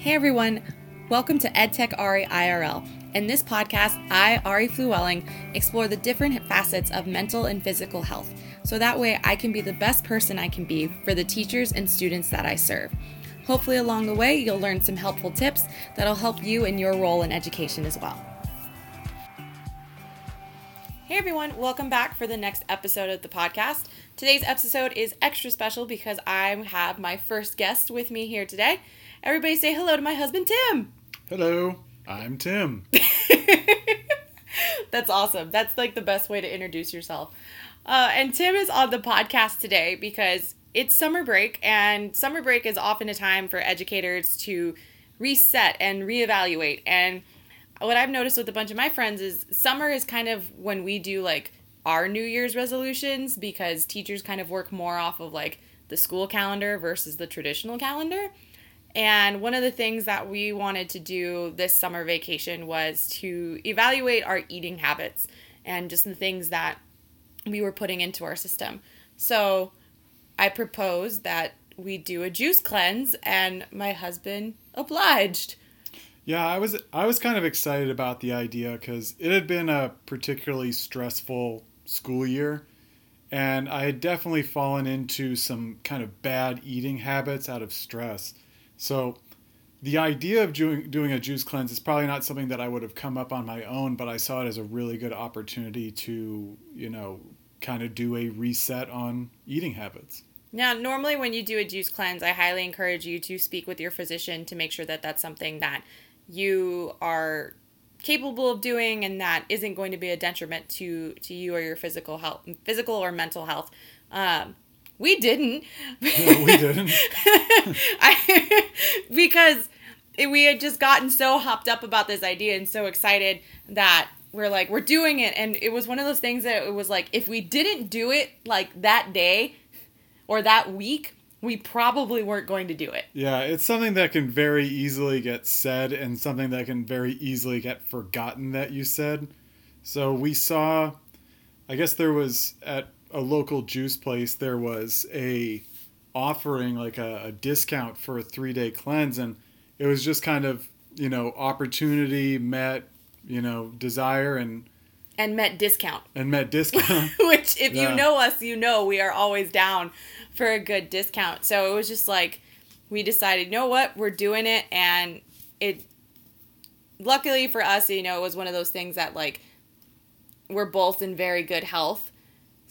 Hey everyone, welcome to EdTech Ari IRL. In this podcast, I, Ari Fluwelling, explore the different facets of mental and physical health so that way I can be the best person I can be for the teachers and students that I serve. Hopefully, along the way, you'll learn some helpful tips that'll help you in your role in education as well. Hey everyone, welcome back for the next episode of the podcast. Today's episode is extra special because I have my first guest with me here today. Everybody say hello to my husband, Tim. Hello, I'm Tim. That's awesome. That's like the best way to introduce yourself. Uh, and Tim is on the podcast today because it's summer break, and summer break is often a time for educators to reset and reevaluate. And what I've noticed with a bunch of my friends is summer is kind of when we do like our New Year's resolutions because teachers kind of work more off of like the school calendar versus the traditional calendar. And one of the things that we wanted to do this summer vacation was to evaluate our eating habits and just the things that we were putting into our system. So I proposed that we do a juice cleanse, and my husband obliged. Yeah, I was I was kind of excited about the idea because it had been a particularly stressful school year, and I had definitely fallen into some kind of bad eating habits out of stress. So the idea of doing, doing a juice cleanse is probably not something that I would have come up on my own, but I saw it as a really good opportunity to, you know, kind of do a reset on eating habits. Now, normally when you do a juice cleanse, I highly encourage you to speak with your physician to make sure that that's something that you are capable of doing and that isn't going to be a detriment to to you or your physical health, physical or mental health. Um, we didn't. No, we didn't. I, because we had just gotten so hopped up about this idea and so excited that we're like we're doing it and it was one of those things that it was like if we didn't do it like that day or that week we probably weren't going to do it Yeah, it's something that can very easily get said and something that can very easily get forgotten that you said. So we saw I guess there was at a local juice place there was a offering like a, a discount for a three day cleanse and it was just kind of, you know, opportunity met, you know, desire and and met discount and met discount. which if Yeah. you know us you know we are always down for a good discount so it was just like we decided you know what we're doing it and it luckily for us you know it was one of those things that like we're both in very good health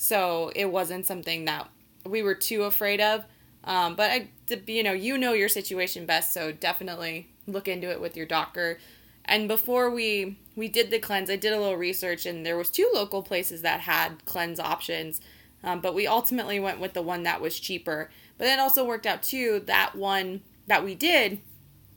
so it wasn't something that we were too afraid of. Um, but I, you know you know your situation best so definitely look into it with your doctor. And before we we did the cleanse i did a little research and there was two local places that had cleanse options. Um, but we ultimately went with the one that was cheaper. But it also worked out too that one that we did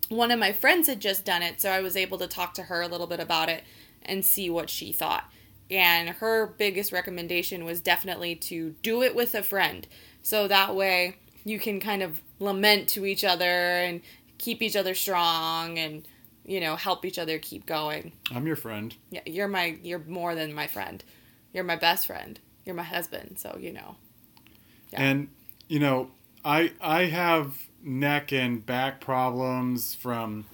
one of my friends had just done it so i was able to talk to her a little bit about it and see what she thought and her biggest recommendation was definitely to do it with a friend. So that way you can kind of lament to each other and keep each other strong and you know help each other keep going. I'm your friend. yeah you're my you're more than my friend. You're my best friend. You're my husband so you know. Yeah. And you know, I I have neck and back problems from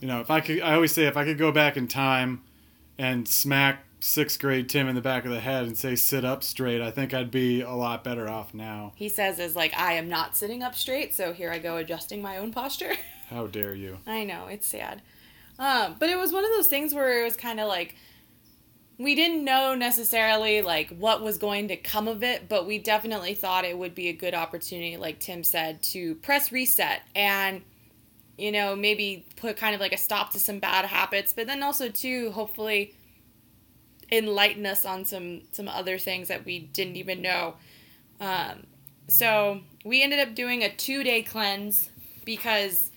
you know, if I could I always say if I could go back in time and smack sixth grade Tim in the back of the head and say sit up straight, I think I'd be a lot better off now. he says is like i am not sitting up straight so here i go adjusting my own posture How dare you? I know it's sad, um, but it was one of those things where it was kind of like we didn't know necessarily like what was going to come of it, but we definitely thought it would be a good opportunity, like Tim said, to press reset and you know maybe put kind of like a stop to some bad habits, but then also too hopefully enlighten us on some some other things that we didn't even know. Um, so we ended up doing a two day cleanse because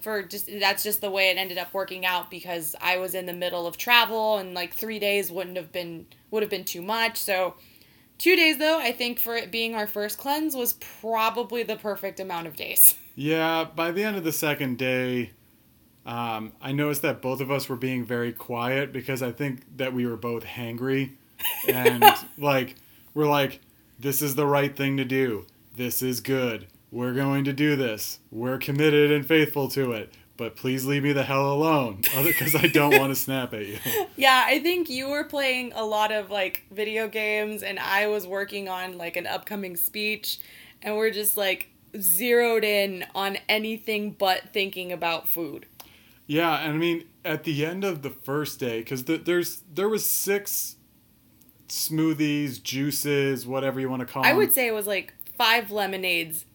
for just that's just the way it ended up working out because I was in the middle of travel and like three days wouldn't have been would have been too much. So two days though, I think for it being our first cleanse was probably the perfect amount of days. Yeah, by the end of the second day, um, I noticed that both of us were being very quiet because I think that we were both hangry. And like, we're like, this is the right thing to do. This is good. We're going to do this. We're committed and faithful to it. but please leave me the hell alone, because I don't want to snap at you. Yeah, I think you were playing a lot of like video games, and I was working on like an upcoming speech, and we're just like zeroed in on anything but thinking about food. Yeah, and I mean, at the end of the first day, because the, there's there was six smoothies, juices, whatever you want to call them. I would say it was like five lemonades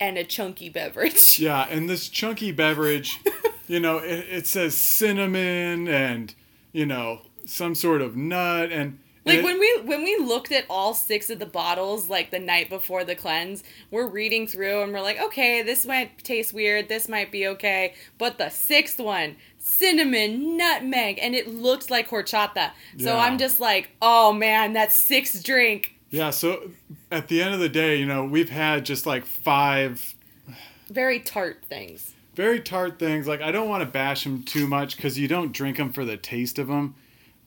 and a chunky beverage. Yeah, and this chunky beverage, you know, it, it says cinnamon and you know some sort of nut and. Like when we when we looked at all six of the bottles like the night before the cleanse, we're reading through and we're like, okay, this might taste weird, this might be okay, but the sixth one, cinnamon, nutmeg, and it looked like horchata. So Yeah. I'm just like, oh man, that sixth drink, Yeah, so at the end of the day, you know, we've had just like five very tart things. very tart things. Like I don't want to bash them too much because you don't drink them for the taste of them.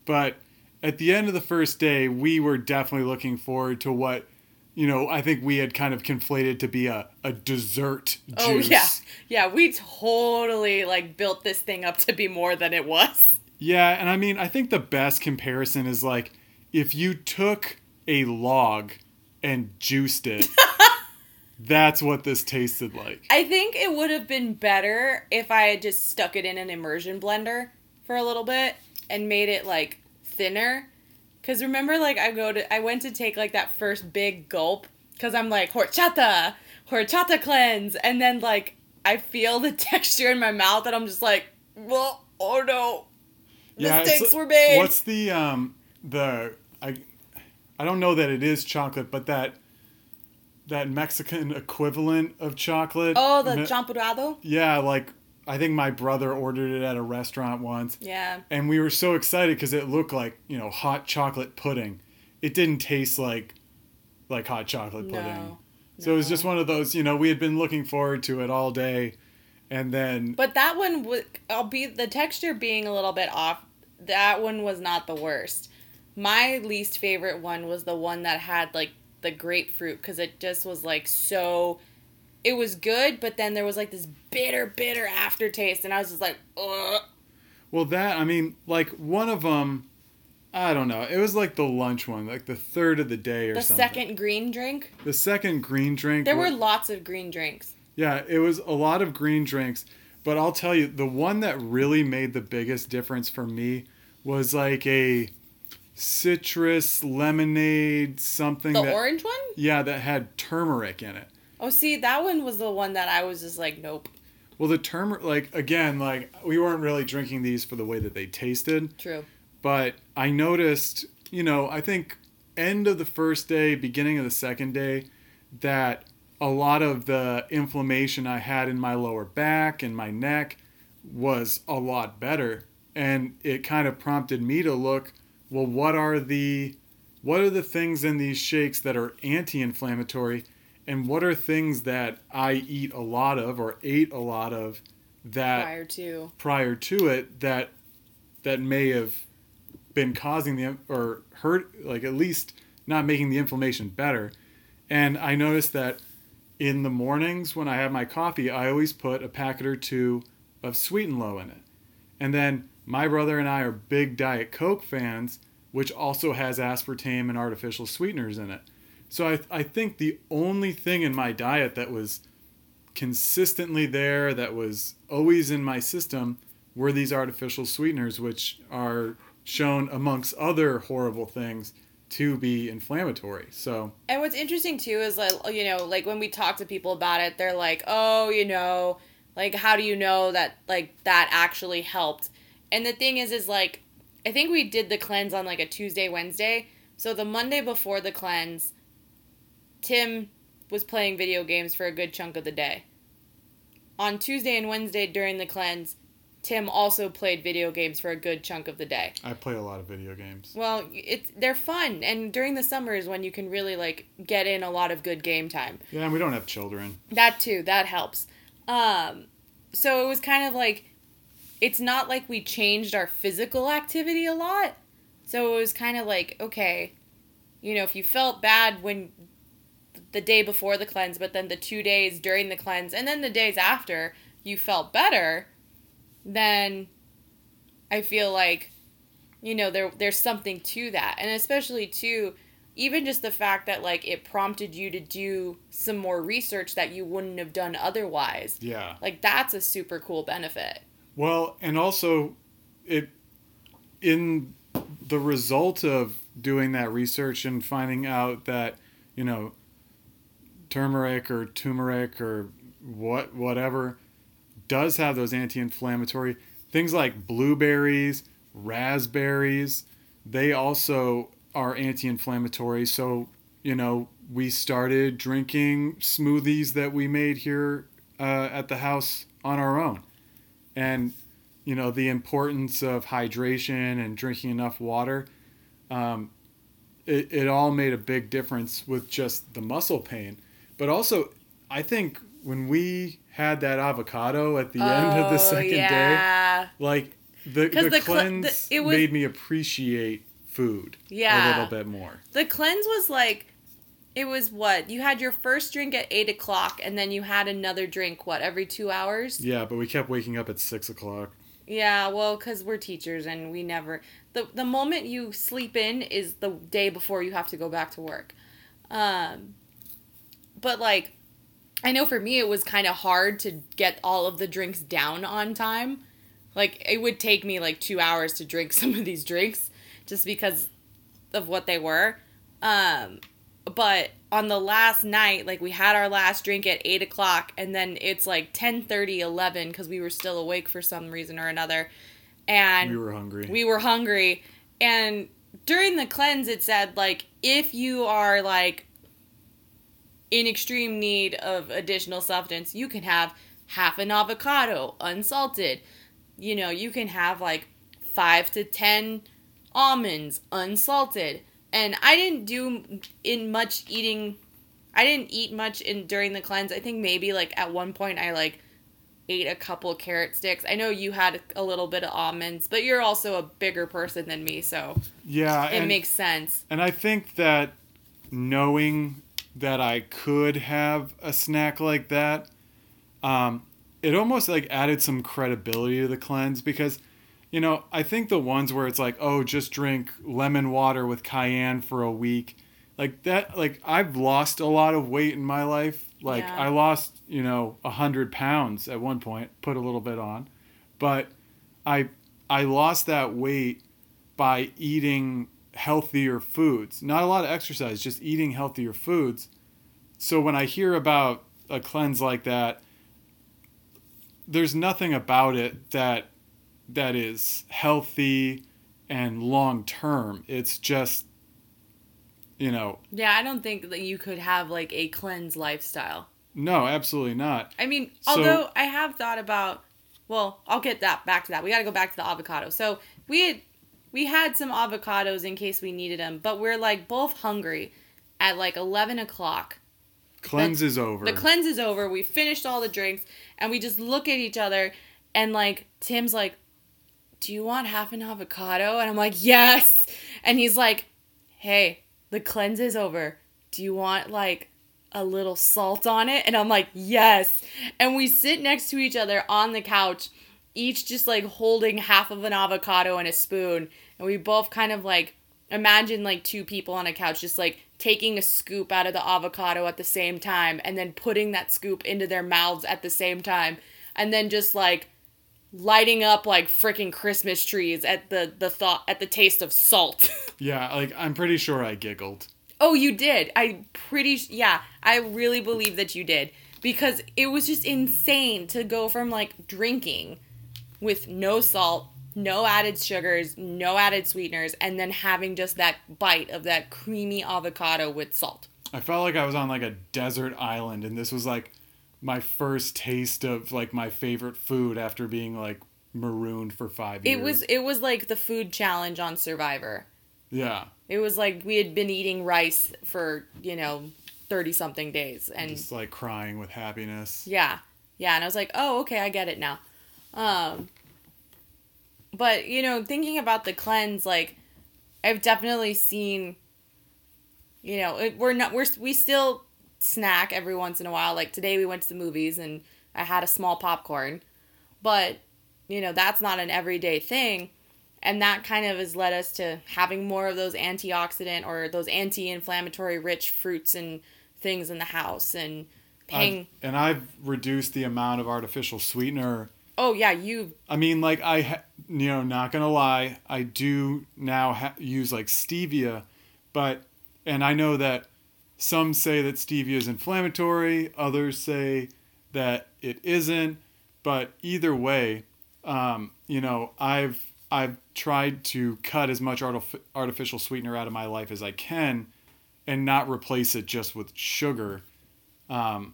But at the end of the first day, we were definitely looking forward to what, you know, I think we had kind of conflated to be a, a dessert juice. Oh yeah, yeah, we totally like built this thing up to be more than it was. Yeah, and I mean, I think the best comparison is like if you took a log and juiced it. that's what this tasted like. I think it would have been better if I had just stuck it in an immersion blender for a little bit and made it like thinner. Cause remember, like I go to, I went to take like that first big gulp. Cause I'm like horchata, horchata cleanse, and then like I feel the texture in my mouth, and I'm just like, well, oh no, it's- mistakes were made. What's the um the I I don't know that it is chocolate, but that that Mexican equivalent of chocolate. oh, the Me- champurrado. Yeah, like I think my brother ordered it at a restaurant once, Yeah. and we were so excited because it looked like you know hot chocolate pudding. It didn't taste like like hot chocolate pudding. No. So it was just one of those, you know, we had been looking forward to it all day, and then But that one would, I'll be the texture being a little bit off. That one was not the worst. My least favorite one was the one that had like the grapefruit because it just was like so. It was good, but then there was like this bitter, bitter aftertaste, and I was just like, ugh. Well, that I mean, like one of them, I don't know. It was like the lunch one, like the third of the day or something. The something. second green drink. the second green drink. There wa- were lots of green drinks. yeah, it was a lot of green drinks. But I'll tell you, the one that really made the biggest difference for me was like a citrus lemonade something The that orange one? yeah that had turmeric in it. Oh, see, that one was the one that I was just like, nope. Well, the term, like again, like we weren't really drinking these for the way that they tasted. True. but I noticed, you know, I think end of the first day, beginning of the second day, that a lot of the inflammation I had in my lower back and my neck was a lot better. And it kind of prompted me to look, well, what are the what are the things in these shakes that are anti-inflammatory and what are things that I eat a lot of or ate a lot of that Prior to. prior to it that that may have been causing the or hurt like at least not making the inflammation better. And i noticed that in the mornings when i have my coffee i always put a packet or two of sweet and low in it. And then my brother and i are big diet coke fans which also has aspartame and artificial sweeteners in it so i, I think the only thing in my diet that was consistently there that was always in my system were these artificial sweeteners which are shown amongst other horrible things to be inflammatory so And what's interesting too is like you know, like when we talk to people about it, they're like, "Oh, you know, like how do you know that like that actually helped?" And the thing is is like I think we did the cleanse on like a Tuesday, Wednesday. So the Monday before the cleanse, Tim was playing video games for a good chunk of the day. On Tuesday and Wednesday during the cleanse, Tim also played video games for a good chunk of the day. i play a lot of video games Well, it's they're fun, and during the summer is when you can really like get in a lot of good game time. yeah and we don't have children That too, that helps. Um, so it was kind of like, it's not like we changed our physical activity a lot. So it was kind of like, okay, you know, if you felt bad when the day before the cleanse, but then the two days during the cleanse, and then the days after, you felt better, then I feel like you know there there's something to that. And especially too even just the fact that like it prompted you to do some more research that you wouldn't have done otherwise. Yeah. Like that's a super cool benefit. Well, and also it in the result of doing that research and finding out that, you know, turmeric or turmeric or what whatever does have those anti-inflammatory things like blueberries, raspberries, they also are anti-inflammatory. So, you know, we started drinking smoothies that we made here uh, at the house on our own. And, you know, the importance of hydration and drinking enough water, um, it, it all made a big difference with just the muscle pain. But also, I think when we had that avocado at the oh, end of the oh, second yeah. day, like the, the, the cleanse cl- the, was, made me appreciate food yeah. a little bit more. The cleanse was like, it was what? You had your first drink at 8 o'clock, and then you had another drink, what, every two hours? Yeah, but we kept waking up at 6 o'clock. Yeah, well, because we're teachers and we never. The, the moment you sleep in is the day before you have to go back to work. Um, but, like, I know for me it was kind of hard to get all of the drinks down on time. Like, it would take me like two hours to drink some of these drinks just because of what they were. Um, but on the last night, like we had our last drink at eight o'clock, and then it's like 10 30, 11 because we were still awake for some reason or another. And we were hungry. We were hungry. And during the cleanse, it said, like, if you are like in extreme need of additional substance, you can have half an avocado unsalted. You know, you can have like five to 10 almonds unsalted. And i didn't do in much eating i didn't eat much in during the cleanse. I think maybe like at one point i like ate a couple carrot sticks. I know you had a little bit of almonds but you're also a bigger person than me so yeah it and, makes sense. and i think that knowing that i could have a snack like that um, it almost like added some credibility to the cleanse because you know, I think the ones where it's like, oh, just drink lemon water with cayenne for a week, like that. Like I've lost a lot of weight in my life. Like yeah. I lost, you know, a hundred pounds at one point, put a little bit on, but I I lost that weight by eating healthier foods. Not a lot of exercise, just eating healthier foods. So when I hear about a cleanse like that, there's nothing about it that that is healthy and long term. It's just you know. Yeah, I don't think that you could have like a cleanse lifestyle. No, absolutely not. I mean, so, although I have thought about well, I'll get that back to that. We got to go back to the avocado. So, we had we had some avocados in case we needed them, but we're like both hungry at like 11 o'clock. Cleanse the, is over. The cleanse is over. We finished all the drinks and we just look at each other and like Tim's like, do you want half an avocado? And I'm like, yes. And he's like, hey, the cleanse is over. Do you want like a little salt on it? And I'm like, yes. And we sit next to each other on the couch, each just like holding half of an avocado and a spoon. And we both kind of like imagine like two people on a couch just like taking a scoop out of the avocado at the same time and then putting that scoop into their mouths at the same time. And then just like lighting up like freaking Christmas trees at the the thought at the taste of salt. yeah, like I'm pretty sure I giggled. Oh, you did. I pretty yeah, I really believe that you did because it was just insane to go from like drinking with no salt, no added sugars, no added sweeteners and then having just that bite of that creamy avocado with salt. I felt like I was on like a desert island and this was like my first taste of like my favorite food after being like marooned for five years. It was it was like the food challenge on Survivor. Yeah. It was like we had been eating rice for, you know, 30 something days and just like crying with happiness. Yeah. Yeah, and I was like, "Oh, okay, I get it now." Um but, you know, thinking about the cleanse like I've definitely seen you know, it, we're not we're we still snack every once in a while. Like today we went to the movies and I had a small popcorn. But you know, that's not an everyday thing. And that kind of has led us to having more of those antioxidant or those anti inflammatory rich fruits and things in the house and paying. I've, and I've reduced the amount of artificial sweetener. Oh, yeah, you. I mean, like I, ha- you know, not gonna lie, I do now ha- use like stevia, but and I know that some say that stevia is inflammatory, others say that it isn't, but either way, um, you know, I've I've tried to cut as much artif- artificial sweetener out of my life as I can, and not replace it just with sugar. Um,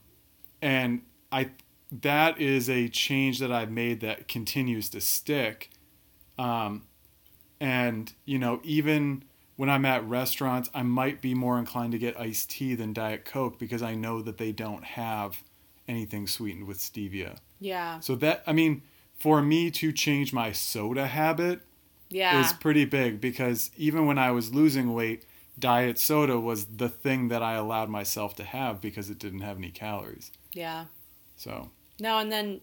and I that is a change that I've made that continues to stick. Um, and you know, even when I'm at restaurants, I might be more inclined to get iced tea than Diet Coke because I know that they don't have anything sweetened with stevia. Yeah. So that I mean, for me to change my soda habit Yeah. is pretty big because even when I was losing weight, diet soda was the thing that I allowed myself to have because it didn't have any calories. yeah. So No, and then,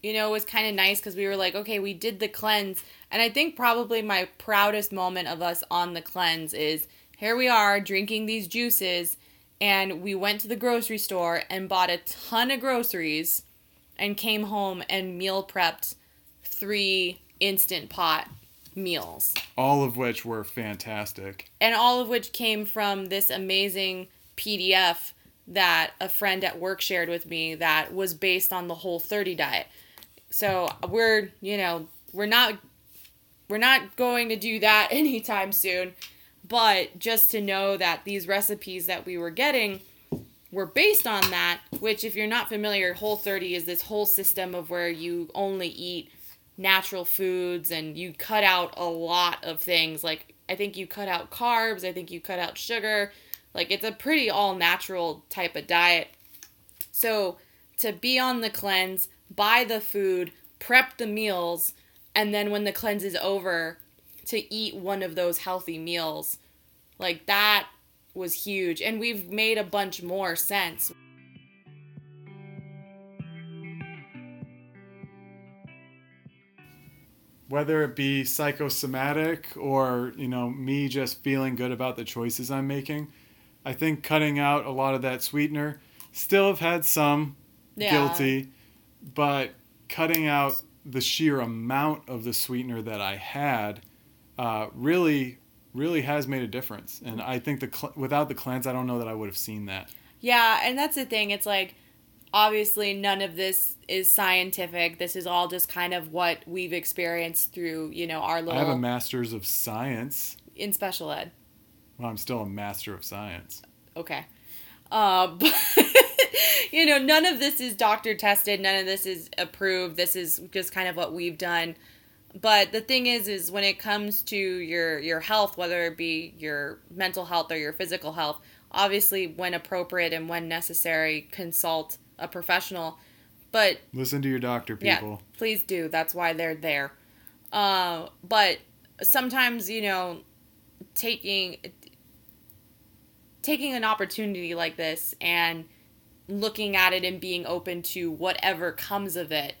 you know, it was kind of nice because we were like, okay, we did the cleanse. And I think probably my proudest moment of us on the cleanse is here we are drinking these juices, and we went to the grocery store and bought a ton of groceries and came home and meal prepped three instant pot meals. all of which were fantastic. and all of which came from this amazing PDF that a friend at work shared with me that was based on the whole 30 diet. So we're, you know, we're not we're not going to do that anytime soon, but just to know that these recipes that we were getting were based on that, which if you're not familiar, whole 30 is this whole system of where you only eat natural foods and you cut out a lot of things like I think you cut out carbs, I think you cut out sugar. Like it's a pretty all natural type of diet. So to be on the cleanse, buy the food, prep the meals, and then when the cleanse is over, to eat one of those healthy meals. Like that was huge. And we've made a bunch more since. Whether it be psychosomatic or, you know, me just feeling good about the choices I'm making, I think cutting out a lot of that sweetener still have had some Yeah. guilty, but cutting out the sheer amount of the sweetener that I had uh, really, really has made a difference. And I think the cl- without the cleanse, I don't know that I would have seen that. Yeah, and that's the thing. It's like obviously none of this is scientific. This is all just kind of what we've experienced through, you know, our little. I have a master's of science. in special ed. Well, I'm still a master of science. Okay. Uh, but, you know, none of this is doctor tested. None of this is approved. This is just kind of what we've done. But the thing is, is when it comes to your your health, whether it be your mental health or your physical health, obviously when appropriate and when necessary, consult a professional. But Listen to your doctor, people. yeah, please do. That's why they're there. Uh, but sometimes, you know, taking taking an opportunity like this and looking at it and being open to whatever comes of it.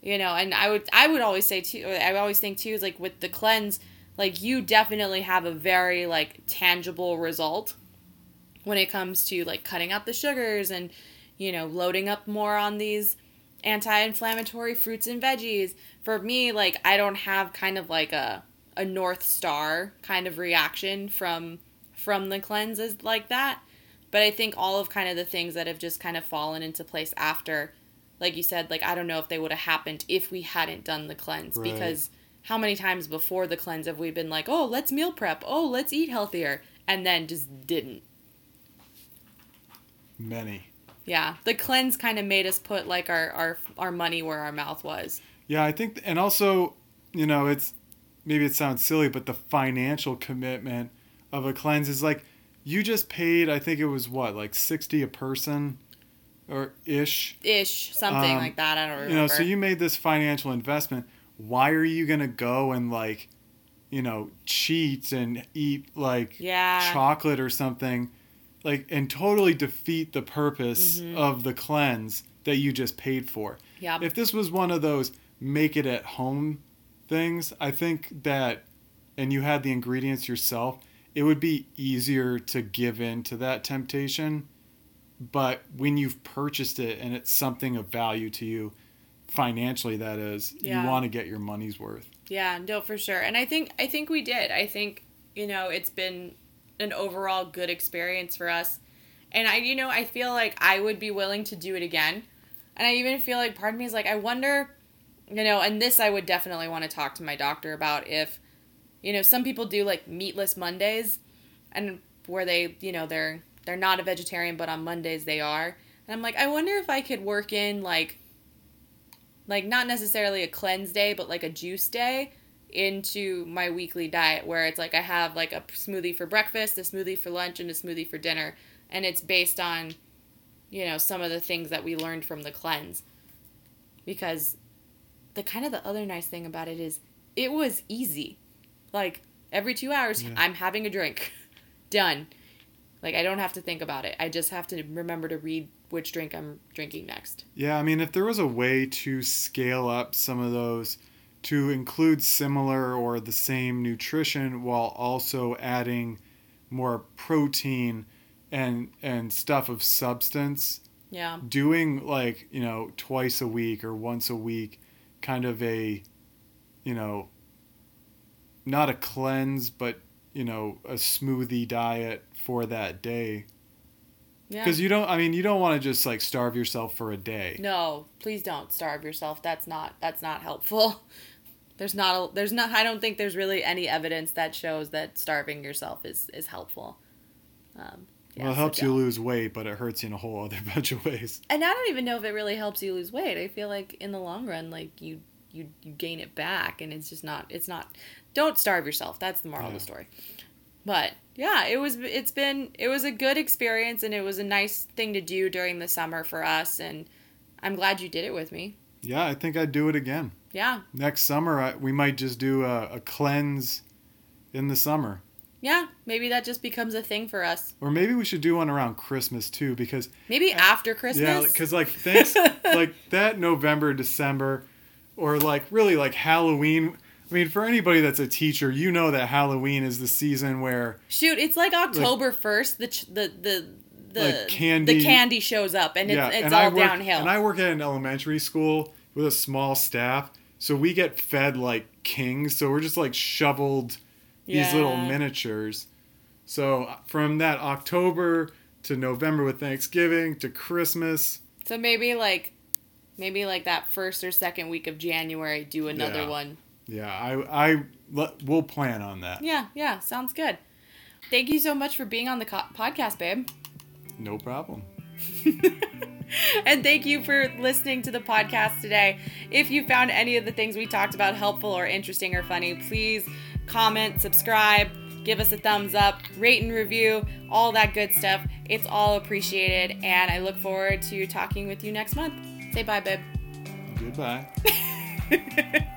You know, and I would I would always say too I always think too is like with the cleanse, like you definitely have a very like tangible result when it comes to like cutting out the sugars and you know loading up more on these anti-inflammatory fruits and veggies for me like i don't have kind of like a a north star kind of reaction from from the cleanses like that. But i think all of kind of the things that have just kind of fallen into place after like you said like i don't know if they would have happened if we hadn't done the cleanse. Right. because how many times before the cleanse have we been like oh let's meal prep. Oh let's eat healthier. And then just didn't. Many. yeah. The cleanse kind of made us put like our our our money where our mouth was. Yeah, I think, and also, you know, it's maybe it sounds silly, but the financial commitment of a cleanse is like you just paid. I think it was what, like sixty a person, or ish. ish something Um, like that i don't remember You know, so you made this financial investment. Why are you gonna go and like, you know, cheat and eat like yeah chocolate or something, like, and totally defeat the purpose Mhm. of the cleanse that you just paid for? yeah If this was one of those make it at home things, I think that, and you had the ingredients yourself, it would be easier to give in to that temptation. But when you've purchased it and it's something of value to you, financially, that is, Yeah. you want to get your money's worth. Yeah, no, for sure. And I think I think we did. I think you know it's been an overall good experience for us. And I, you know, I feel like I would be willing to do it again. And I even feel like part of me is like, I wonder, you know, and this I would definitely want to talk to my doctor about if, you know, some people do like meatless Mondays, and where they, you know, they're they're not a vegetarian, but on Mondays they are. And I'm like, I wonder if I could work in like like not necessarily a cleanse day, but like a juice day into my weekly diet where it's like I have like a smoothie for breakfast, a smoothie for lunch, and a smoothie for dinner. And it's based on, you know, some of the things that we learned from the cleanse. Because the kind of the other nice thing about it is it was easy. Like every two hours, Yeah. I'm having a drink. Done. Like I don't have to think about it. I just have to remember to read which drink I'm drinking next. Yeah, I mean, if there was a way to scale up some of those to include similar or the same nutrition while also adding more protein and and stuff of substance, Yeah. doing like, you know, twice a week or once a week kind of a you know, not a cleanse but, you know, a smoothie diet for that day. Yeah. Cuz you don't I mean, you don't want to just like starve yourself for a day. No, please don't starve yourself. That's not that's not helpful. There's not a, there's not I don't think there's really any evidence that shows that starving yourself is is helpful. Um, yeah, well, it so helps you lose weight, but it hurts you in a whole other bunch of ways. And I don't even know if it really helps you lose weight. I feel like in the long run, like you you you gain it back, and it's just not it's not. Don't starve yourself. That's the moral of the story. But yeah, it was it's been it was a good experience, and it was a nice thing to do during the summer for us, and I'm glad you did it with me. Yeah, I think I'd do it again. Yeah, Next summer, I, we might just do a, a cleanse in the summer. yeah. Maybe that just becomes a thing for us. Or maybe we should do one around Christmas too, because Maybe after Christmas. yeah, because like thanks, like that November, December, or like really like Halloween. I mean, for anybody that's a teacher, you know that Halloween is the season where Shoot, it's like October first. The the the the Like candy- the candy shows up, and it's yeah, it's and all work, downhill. And I work at an elementary school with a small staff, so we get fed like kings. So we're just like shoveled these little miniatures. So uh, from that October to November with Thanksgiving to Christmas, So maybe like maybe like that first or second week of January do another Yeah. one. Yeah, I I we'll plan on that. Yeah, yeah, sounds good. Thank you so much for being on the co- podcast, babe. No problem. and thank you for listening to the podcast today. If you found any of the things we talked about helpful or interesting or funny, please comment, subscribe, give us a thumbs up, rate and review, all that good stuff. It's all appreciated, and I look forward to talking with you next month. Say bye, babe. Goodbye.